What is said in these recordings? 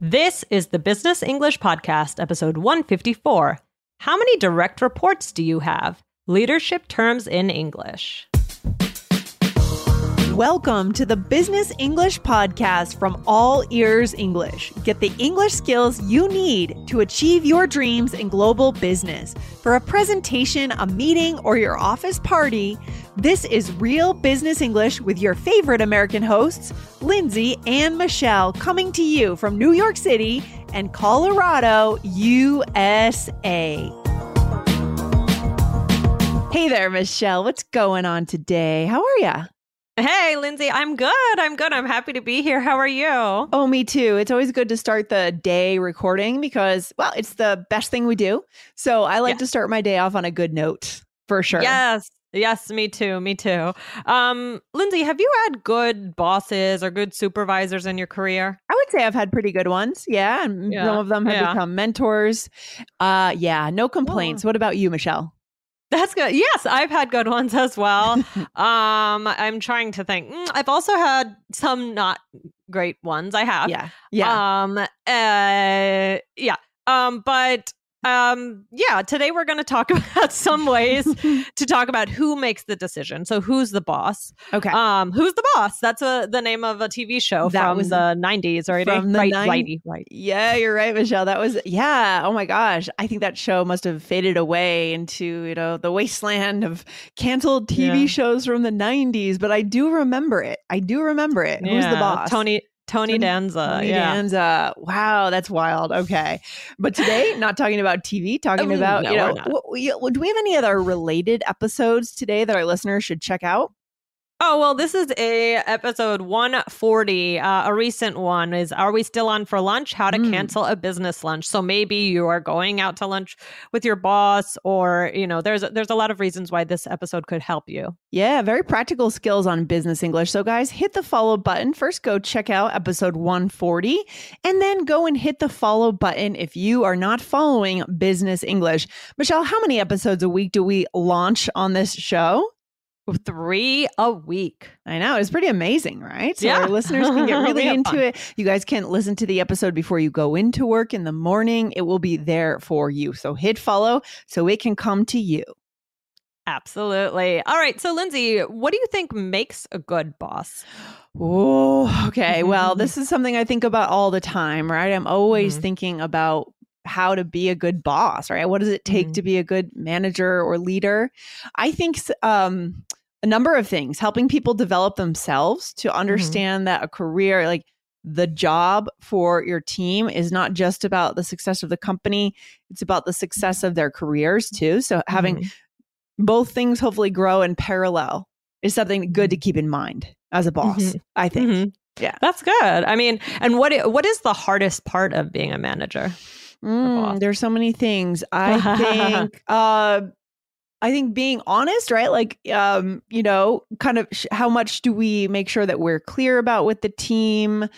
This is the Business English Podcast, episode 154. How many direct reports do you have? Leadership terms in English. Welcome to the Business English Podcast from All Ears English. Get the English skills you need to achieve your dreams in global business. For a presentation, a meeting, or your office party, this is Real Business English with your favorite American hosts, Lindsay and Michelle, coming to you from New York City and Colorado, USA. Hey there, Michelle. What's going on today? How are you? Hey, Lindsay, I'm good. I'm good. I'm happy to be here. How are you? Oh, me too. It's always good to start the day recording because, well, it's the best thing we do. So I like yeah. to start my day off on a good note for sure. Yes. Yes, me too. Me too. Um, Lindsay, have you had good bosses or good supervisors in your career? I would say I've had pretty good ones. Yeah. And yeah. some of them have yeah. become mentors. Uh, yeah, no complaints. Oh. What about you, Michelle? That's good. Yes, I've had good ones as well. um, I'm trying to think. Mm, I've also had some not great ones. I have. Yeah. Yeah. Um. Uh. Yeah. Um. But um yeah today we're going to talk about some ways to talk about who makes the decision. So who's the boss? Okay. Um who's the boss? That's a, the name of a tv show that from was the 90s right? from the right, 90s righty, right yeah you're right michelle. That was yeah oh my gosh. I think that show must have faded away into you know the wasteland of canceled tv yeah. shows from the 90s but i do remember it. I do remember it. Yeah. who's the boss? Tony Tony Danza. Tony yeah. Danza. Wow, that's wild. Okay. But today, not talking about TV, talking oh, about, no, you know, w- do we have any other related episodes today that our listeners should check out? Oh, well, this is a episode 140. Uh, a recent one is Are we still on for lunch? How to mm. cancel a business lunch. So maybe you are going out to lunch with your boss or, you know, there's there's a lot of reasons why this episode could help you. Yeah, very practical skills on business English. So guys, hit the follow button. First go check out episode 140 and then go and hit the follow button if you are not following business English. Michelle, how many episodes a week do we launch on this show? Three a week. I know. It's pretty amazing, right? So yeah. our listeners can get really into fun. it. You guys can listen to the episode before you go into work in the morning. It will be there for you. So hit follow so it can come to you. Absolutely. All right. So, Lindsay, what do you think makes a good boss? Oh, okay. Well, this is something I think about all the time, right? I'm always mm-hmm. thinking about how to be a good boss, right? What does it take mm-hmm. to be a good manager or leader? I think um, a number of things, helping people develop themselves to mm-hmm. understand mm-hmm. that a career, like the job for your team, is not just about the success of the company, it's about the success of their careers too. So having mm-hmm. both things hopefully grow in parallel is something good to keep in mind as a boss, mm-hmm. I think. Mm-hmm. Yeah. That's good. I mean, and what what is the hardest part of being a manager? Mm, there's so many things. I think uh I think being honest, right? Like, um, you know, kind of sh- how much do we make sure that we're clear about with the team?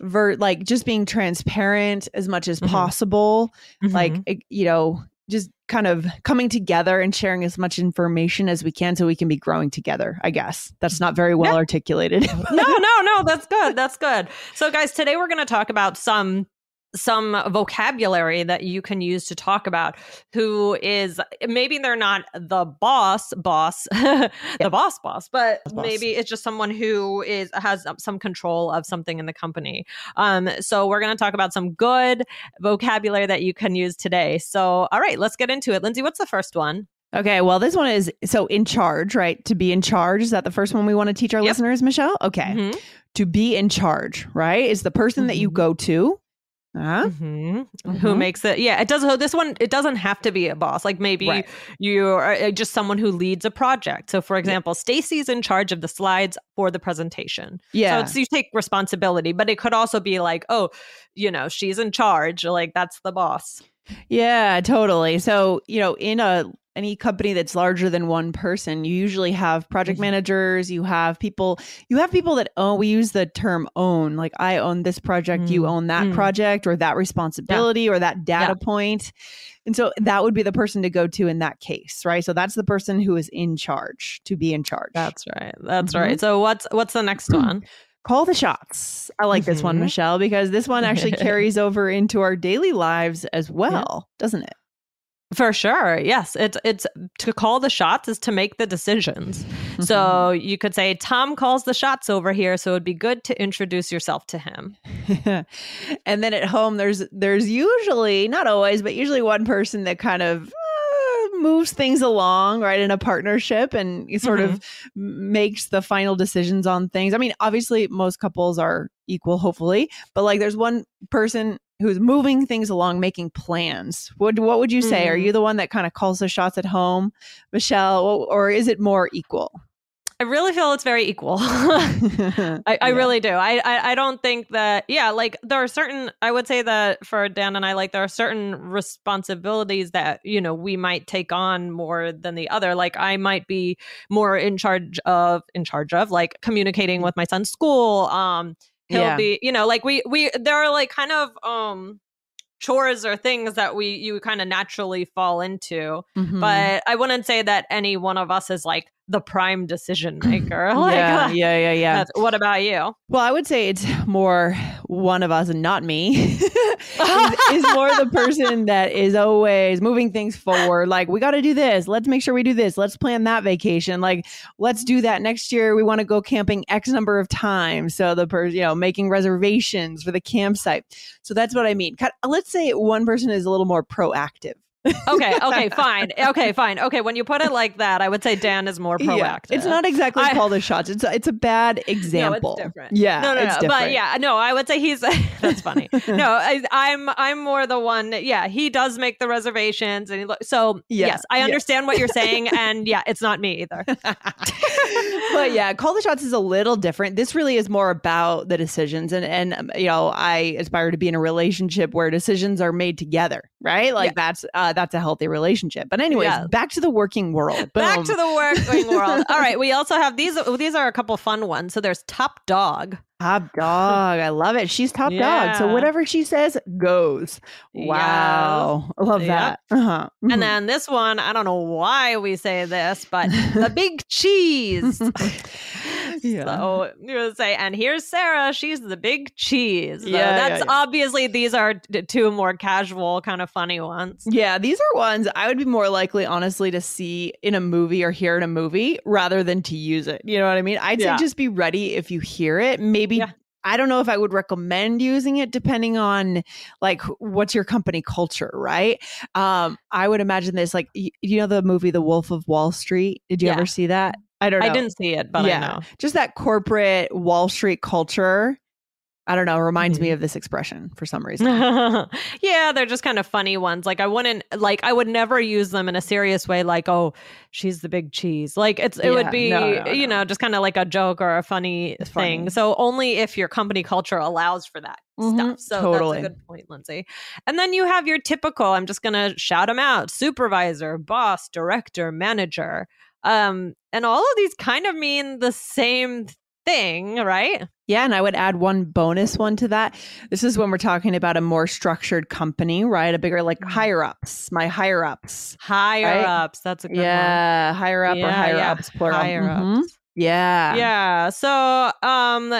Ver- like just being transparent as much as mm-hmm. possible. Mm-hmm. Like, you know, just kind of coming together and sharing as much information as we can so we can be growing together. I guess that's not very well articulated. no, no, no, that's good. That's good. So, guys, today we're going to talk about some some vocabulary that you can use to talk about who is maybe they're not the boss boss the yeah. boss boss but boss. maybe it's just someone who is has some control of something in the company um so we're going to talk about some good vocabulary that you can use today so all right let's get into it lindsay what's the first one Okay, well, this one is so in charge, right? To be in charge. Is that the first one we want to teach our yep. listeners, Michelle? Okay. Mm-hmm. To be in charge, right? Is the person mm-hmm. that you mm-hmm. go to uh-huh. Mm-hmm. Mm-hmm. Who makes it? Yeah, it does. So this one, it doesn't have to be a boss. Like maybe right. you are uh, just someone who leads a project. So, for example, yeah. Stacy's in charge of the slides for the presentation. Yeah, so you take responsibility, but it could also be like, oh, you know, she's in charge. Like that's the boss. Yeah, totally. So, you know, in a any company that's larger than one person, you usually have project mm-hmm. managers, you have people, you have people that own, we use the term own, like I own this project, mm-hmm. you own that mm-hmm. project or that responsibility yeah. or that data yeah. point. And so that would be the person to go to in that case, right? So that's the person who is in charge to be in charge. That's right. That's right. Mm-hmm. So what's what's the next one? Call the shots. I like this one, Mhm. Michelle, because this one actually carries over into our daily lives as well, doesn't it? For sure. Yes. It's it's to call the shots is to make the decisions. Mm-hmm. So you could say Tom calls the shots over here, so it'd be good to introduce yourself to him. and then at home there's there's usually not always but usually one person that kind of moves things along right in a partnership and sort of makes the final decisions on things. I mean obviously most couples are equal hopefully but like there's one person who's moving things along making plans. What what would you say? Are Mhm. you the one that kind of calls the shots at home michelle? Or is it more equal I really feel it's very equal. I, I Yeah. really do. I, I I don't think that yeah, like there are certain I would say that for Dan and I, like there are certain responsibilities that, you know, we might take on more than the other. Like I might be more in charge of in charge of like communicating with my son's school. Um he'll Yeah. be, you know, like we we there are like kind of um chores or things that we you kind of naturally fall into Mhm. but I wouldn't say that any one of us is like the prime decision maker. like, yeah, uh, yeah, yeah, yeah. that's- what about you? Well, I would say it's more one of us and not me. is, is more the person that is always moving things forward. Like, we got to do this. Let's make sure we do this. Let's plan that vacation. Like, let's do that next year. We want to go camping X number of times. So the person, you know, making reservations for the campsite. So that's what I mean. Let's say one person is a little more proactive. Okay, okay, fine. Okay, fine. Okay, when you put it like that, I would say Dan is more proactive. Yeah. It's not exactly I- call the shots. It's a, it's a bad example. different. Yeah. No, no, it's no. different. But yeah, no, I would say he's that's funny. no, I, I'm I'm more the one. that- Yeah, he does make the reservations, and he lo- so Yeah, yes, I understand what you're saying, and yeah, it's not me either. but yeah, call the shots is a little different. This really is more about the decisions, and and um, you know, I aspire to be in a relationship where decisions are made together, right? Like Yeah. that's uh, that's a healthy relationship. But anyways, Yeah. back to the working world. Back to the working world. All right, we also have these. These are a couple fun ones. So there's top dog. top dog. I love it. She's top dog. So whatever she says goes. Wow, I love that. Uh-huh. Mhm. And then this one, I don't know why we say this, but the big cheese. Yeah. So you would say, and here's Sarah. She's the big cheese. So Yeah, yeah, that's yeah. obviously these are two more casual, kind of funny ones. Yeah, these are ones I would be more likely, honestly, to see in a movie or hear in a movie rather than to use it. You know what I mean? I'd Yeah. say just be ready if you hear it. Maybe. Yeah. I don't know if I would recommend using it depending on like what's your company culture, right? Um, I would imagine this like you know the movie The Wolf of Wall Street. Did you Yeah. ever see that? I don't know. I didn't see it, but Yeah. I know. Just that corporate Wall Street culture. I don't know, reminds me Mhm. of this expression for some reason. yeah, they're just kind of funny ones. Like I wouldn't like I would never use them in a serious way like, "Oh, she's the big cheese." Like it's it Yeah, would be, no, no, you know, just kind of like a joke or a funny It's thing. funny. So only if your company culture allows for that Mhm, stuff. So totally. that's a good point, Lindsay. And then you have your typical, I'm just going to shout them out, supervisor, boss, director, manager. Um and all of these kind of mean the same thing, right? Yeah, and I would add one bonus one to that. This is when we're talking about a more structured company, right? A bigger like Mhm. higher ups, my higher ups. Higher Right? ups, that's a good one. Yeah, higher up or Yeah, higher yeah, ups plural. Higher Mhm. ups. Yeah. Yeah. So, um,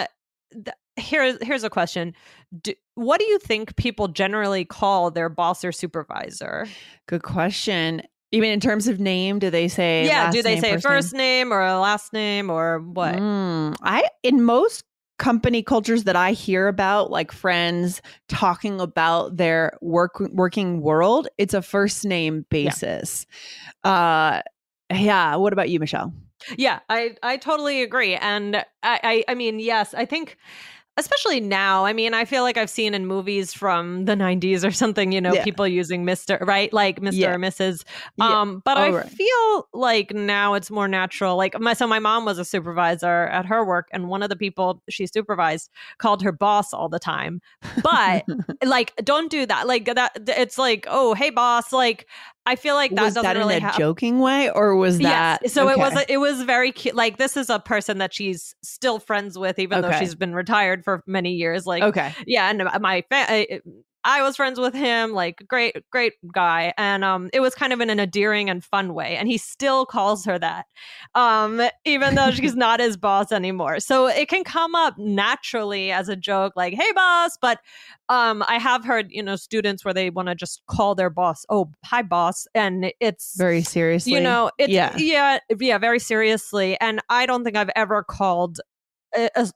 th- here's here's a question: do, What do you think people generally call their boss or supervisor? Good question. Even in terms of name, do they say yeah. last Do they name, say first first name? name, or last name or what? Mm, I in most company cultures that I hear about, like friends talking about their work working world, it's a first name basis. Uh yeah. What about you, Michelle? Yeah, I I totally agree, and I, I I mean, yes, I think. Especially now, I mean, I feel like I've seen in movies from the 90s or something, you know, Yeah. people using Mr. right, like Mr. Yeah. or Mrs. Yeah. Um, but Oh, I right. feel like now it's more natural. Like my so my mom was a supervisor at her work, and one of the people she supervised called her boss all the time. But like, don't do that. Like that, it's like, oh, hey, boss. Like, I feel like that was doesn't that really in a joking way, or was that Yes. So it was okay. it was very cute. Like this is a person that she's still friends with, even though she's been retired for many years. Like okay? yeah, and my fa- I- was friends with him, like great, great guy. And um, it was kind of in an endearing and fun way. And he still calls her that, um, even though she's not his boss anymore. So it can come up naturally as a joke, like, hey, boss. But um, I have heard, you know, students where they want to just call their boss, oh, hi, boss. And it's very seriously. You know, it's, yeah. yeah, yeah, very seriously. And I don't think I've ever called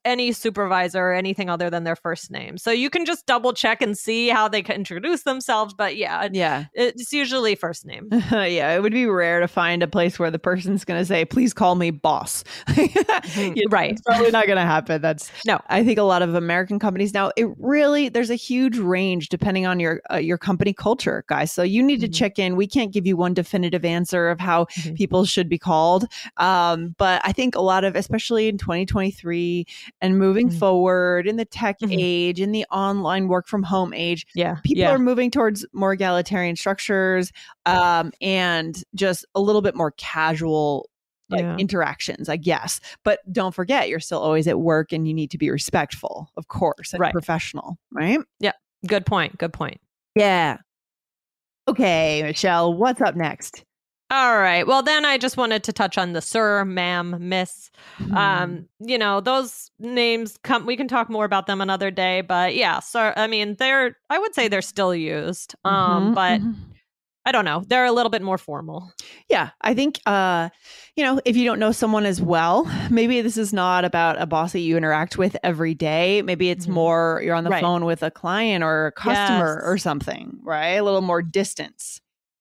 any supervisor or anything other than their first name. So you can just double check and see how they can introduce themselves. But yeah, yeah, it's usually first name. yeah, it would be rare to find a place where the person's going to say, "Please call me boss." Mm-hmm. right, it's probably not going to happen. That's no. I think a lot of American companies now. It really there's a huge range depending on your uh, your company culture, guys. So you need mm-hmm. to check in. We can't give you one definitive answer of how mm-hmm. people should be called, um, but I think a lot of, especially in 2023 and moving mm-hmm. forward in the tech mm-hmm. age, in the online work from home age. Yeah. People yeah. are moving towards more egalitarian structures um, and just a little bit more casual like yeah. interactions, I guess. But don't forget, you're still always at work and you need to be respectful, of course, and right. professional, right? Yeah. Good point. Good point. Yeah. Okay, Michelle, what's up next? All right. Well, then I just wanted to touch on the sir, ma'am, miss. Mm. Um, you know, those names come we can talk more about them another day, but yeah, so I mean, they're I would say they're still used. Um, mm-hmm, but mm-hmm. I don't know. They're a little bit more formal. Yeah, I think uh, you know, if you don't know someone as well, maybe this is not about a boss that you interact with every day. Maybe it's mm-hmm. more you're on the right. phone with a client or a customer yes. or something, right? A little more distance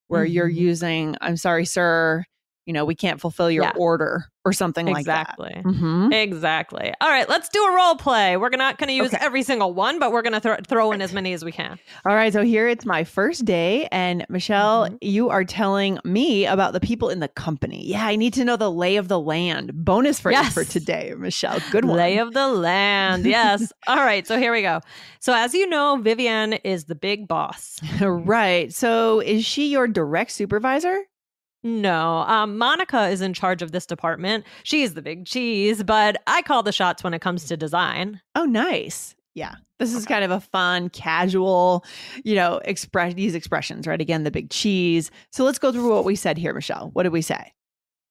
where mm-hmm. you're using, I'm sorry, sir, you know, we can't fulfill your yeah. order or something exactly. like that. Mm-hmm. Exactly. All right, let's do a role play. We're not going to use okay. every single one, but we're going to th- throw in as many as we can. All right, so here it's my first day. And Michelle, mm-hmm. you are telling me about the people in the company. Yeah, I need to know the lay of the land. Bonus phrase yes. for today, Michelle. Good one. Lay of the land. Yes. All right, so here we go. So, as you know, Vivian is the big boss. right. So, is she your direct supervisor? No, um, Monica is in charge of this department. She's the big cheese, but I call the shots when it comes to design. Oh, nice. Yeah. This is kind of a fun, casual, you know, express these expressions, right? Again, the big cheese. So let's go through what we said here, Michelle. What did we say?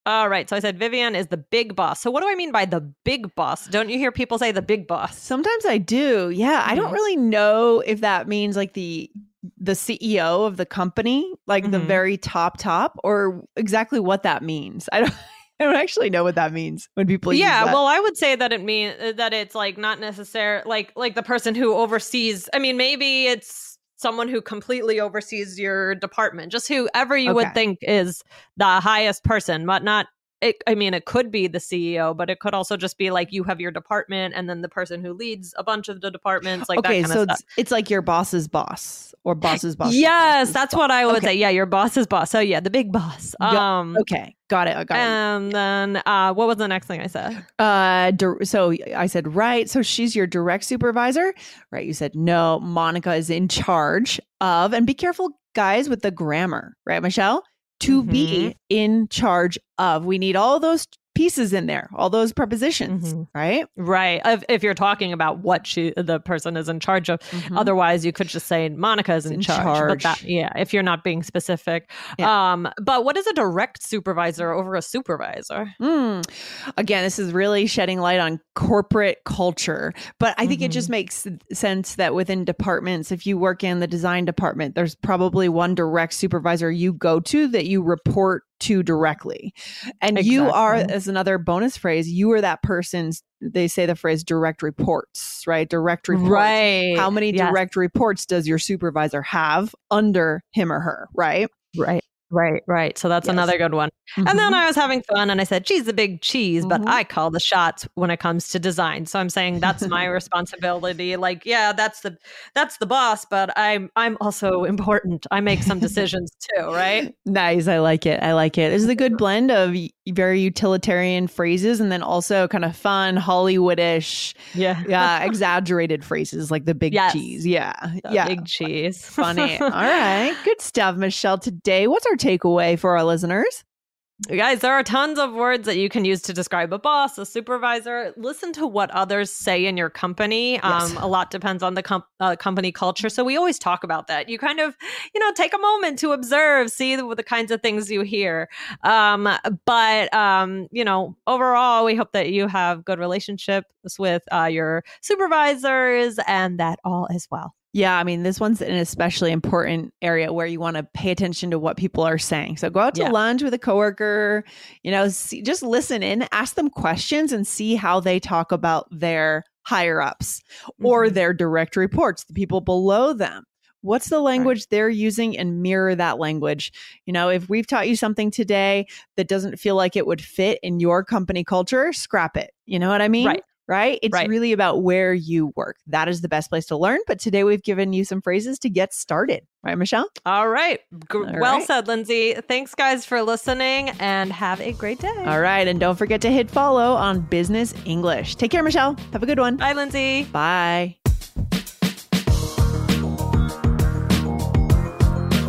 All right. So I said Vivian is the big boss. So what do I mean by the big boss? Don't you hear people say the big boss? Sometimes I do. Yeah. Mm-hmm. I don't mm-hmm. really know if that means like the the CEO of the company, like mm-hmm. the very top top, or exactly what that means. I don't. I don't actually know what that means when people. Yeah, well, I would say that it means uh, that it's like not necessary, like like the person who oversees. I mean, maybe it's someone who completely oversees your department, just whoever you okay. would think is the highest person, but not it, I mean, it could be the CEO, but it could also just be like you have your department and then the person who leads a bunch of the departments. Like okay, so it's, it's, like your boss's boss or boss's boss. Yes, that's boss. what I would okay. say. Yeah, your boss's boss. So yeah, the big boss. Um, okay, got it. I got it. and it. then uh, what was the next thing I said? Uh, so I said right. So she's your direct supervisor, right? You said no. Monica is in charge of, and be careful, guys, with the grammar, right, Michelle? To mm-hmm. be in charge of. We need all those pieces in there, all those prepositions, mm-hmm. right? Right. If, if, you're talking about what she, the person is in charge of, mm-hmm. otherwise you could just say Monica is in, in charge. charge. That, yeah, if you're not being specific. Yeah. Um, but what is a direct supervisor over a supervisor? Mm. Again, this is really shedding light on corporate culture, but I think mm-hmm. it just mm-hmm. makes sense that within departments, if you work in the design department, there's probably one direct supervisor you go to that you report to directly. And exactly. you are, as another bonus phrase, you are that person's, they say the phrase direct reports, right? Direct reports. Right. How many yes. direct reports does your supervisor have under him or her, right? Right. Right, right. So that's yes. another good one. Mm-hmm. And then mm-hmm. I was having fun and I said, she's the big cheese, but mm-hmm. I call the shots when it comes to design. So I'm saying that's my responsibility. Like, yeah, that's the that's the boss, but I'm I'm also important. I make some decisions too, right? Nice. I like it. I like it. Is a good blend of very utilitarian phrases and then also kind of fun, Hollywoodish, yeah, yeah, exaggerated phrases like the big yes. cheese. Yeah. The yeah. Big cheese. Funny. All right. Good stuff, Michelle. Today, what's our takeaway for our listeners? Guys, there are tons of words that you can use to describe a boss, a supervisor. Listen to what others say in your company. Yes. Um, a lot depends on the com- uh, company culture. So we always talk about that. You kind of, you know, take a moment to observe, see the, the kinds of things you hear. Um, but, um, you know, overall, we hope that you have good relationships with uh, your supervisors and that all is well. Yeah, I mean, this one's an especially important area where you want to pay attention to what people are saying. So go out to yeah. lunch with a coworker, you know, see, just listen in, ask them questions and see how they talk about their higher ups mm-hmm. or their direct reports, the people below them. What's the language right. they're using and mirror that language? You know, if we've taught you something today that doesn't feel like it would fit in your company culture, scrap it. You know what I mean? Right right? It's right. really about where you work. That is the best place to learn. But today we've given you some phrases to get started. Right, Michelle? All right. G- All well right. said, Lindsay. Thanks, guys, for listening and have a great day. All right. And don't forget to hit follow on Business English. Take care, Michelle. Have a good one. Bye, Lindsay. Bye.